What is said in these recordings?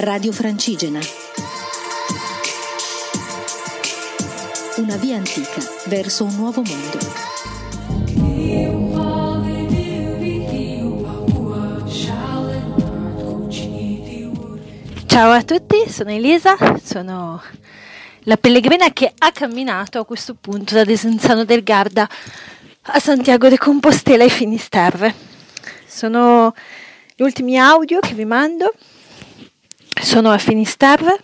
Radio Francigena. Una via antica verso un nuovo mondo. Ciao a tutti, sono Elisa, sono la pellegrina che ha camminato a questo punto da Desenzano del Garda a Santiago de Compostela e Finisterre. Sono gli ultimi audio che vi mando, sono a Finisterre.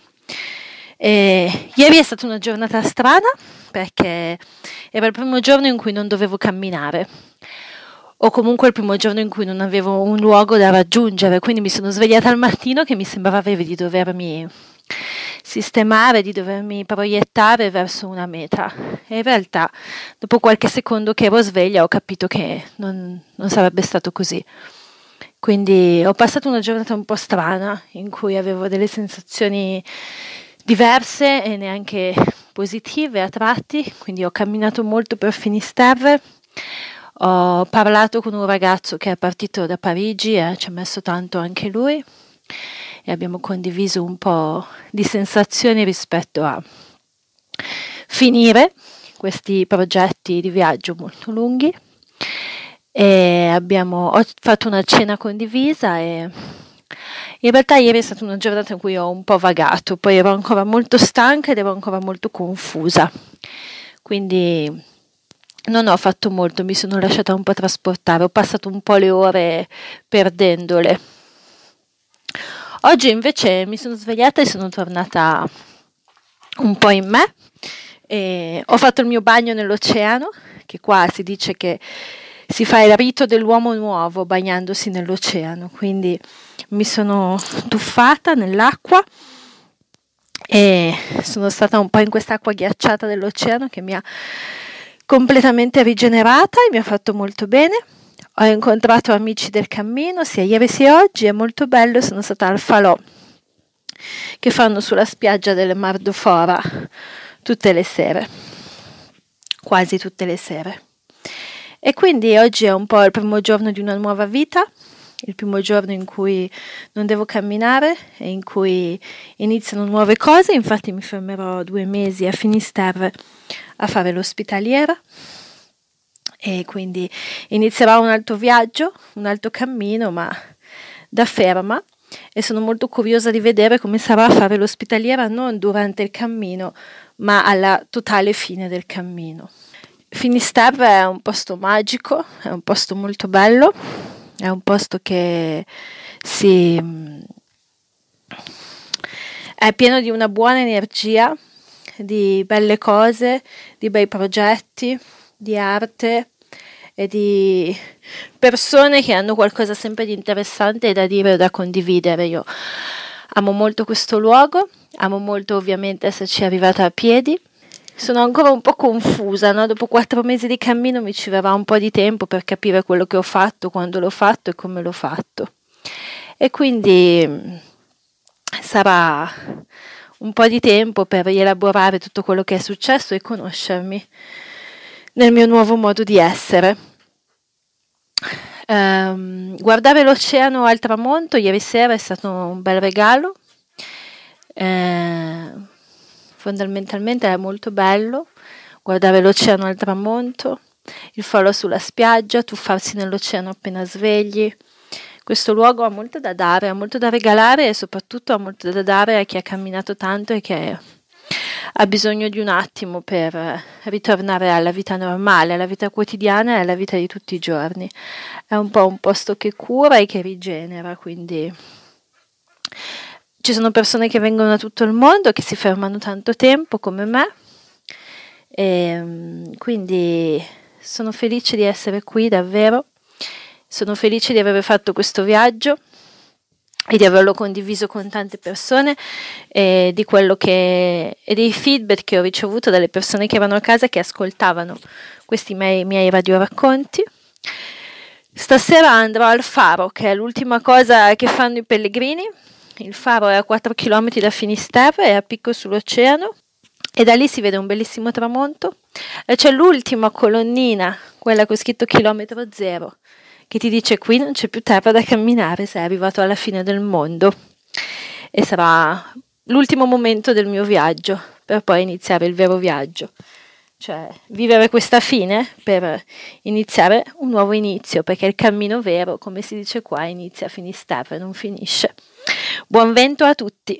E ieri è stata una giornata strana perché era il primo giorno in cui non dovevo camminare o comunque il primo giorno in cui non avevo un luogo da raggiungere, quindi mi sono svegliata al mattino che mi sembrava di dovermi sistemare, di dovermi proiettare verso una meta. E in realtà, dopo qualche secondo che ero sveglia, ho capito che non, non sarebbe stato così. Quindi ho passato una giornata un po' strana in cui avevo delle sensazioni diverse e neanche positive a tratti, quindi ho camminato molto per Finisterre. Ho parlato con un ragazzo che è partito da Parigi e ci ha messo tanto anche lui. E abbiamo condiviso un po' di sensazioni rispetto a finire questi progetti di viaggio molto lunghi e abbiamo ho fatto una cena condivisa e in realtà ieri è stata una giornata in cui ho un po' vagato, poi ero ancora molto stanca ed ero ancora molto confusa. Quindi non ho fatto molto, mi sono lasciata un po' trasportare, ho passato un po' le ore perdendole. Oggi invece mi sono svegliata e sono tornata un po' in me. Ho fatto il mio bagno nell'oceano, che qua si dice che si fa il rito dell'uomo nuovo bagnandosi nell'oceano, quindi mi sono tuffata nell'acqua e sono stata un po' in quest'acqua ghiacciata dell'oceano che mi ha completamente rigenerata e mi ha fatto molto bene. Ho incontrato amici del cammino sia ieri sia oggi, è molto bello, sono stata al falò che fanno sulla spiaggia del Mar do Fora tutte le sere, quasi tutte le sere. E quindi oggi è un po' il primo giorno di una nuova vita, il primo giorno in cui non devo camminare e in cui iniziano nuove cose, infatti mi fermerò due mesi a Finisterre a fare l'ospitaliera. E quindi inizierò un altro viaggio, un altro cammino, ma da ferma. E sono molto curiosa di vedere come sarà a fare l'ospitaliera non durante il cammino, ma alla totale fine del cammino. Finisterre è un posto magico, è un posto molto bello, è un posto che si è pieno di una buona energia, di belle cose, di bei progetti, di arte e di persone che hanno qualcosa sempre di interessante da dire o da condividere. Io amo molto questo luogo, amo molto ovviamente esserci arrivata a piedi. Sono ancora un po' confusa, no? dopo quattro mesi di cammino mi ci verrà un po' di tempo per capire quello che ho fatto, quando l'ho fatto e come l'ho fatto. E quindi sarà un po' di tempo per rielaborare tutto quello che è successo e conoscermi nel mio nuovo modo di essere. Um, guardare l'oceano al tramonto ieri sera è stato un bel regalo. Eh, fondamentalmente è molto bello guardare l'oceano al tramonto, il falò sulla spiaggia, tuffarsi nell'oceano appena svegli, questo luogo ha molto da dare, ha molto da regalare e soprattutto ha molto da dare a chi ha camminato tanto e che ha bisogno di un attimo per ritornare alla vita normale, alla vita quotidiana e alla vita di tutti i giorni. È un po' un posto che cura e che rigenera, quindi ci sono persone che vengono da tutto il mondo, che si fermano tanto tempo come me e quindi sono felice di essere qui davvero sono felice di aver fatto questo viaggio e di averlo condiviso con tante persone e, quello che, e dei feedback che ho ricevuto dalle persone che erano a casa che ascoltavano questi miei, miei radioracconti. Stasera andrò al faro, che è l'ultima cosa che fanno i pellegrini. Il faro è a 4 km da Finisterre, è a picco sull'oceano e da lì si vede un bellissimo tramonto. E c'è l'ultima colonnina, quella con scritto chilometro zero, che ti dice qui non c'è più terra da camminare, sei arrivato alla fine del mondo. e sarà l'ultimo momento del mio viaggio per poi iniziare il vero viaggio cioè vivere questa fine per iniziare un nuovo inizio, perché il cammino vero, come si dice qua, inizia a Finisterre, non finisce. Buon vento a tutti!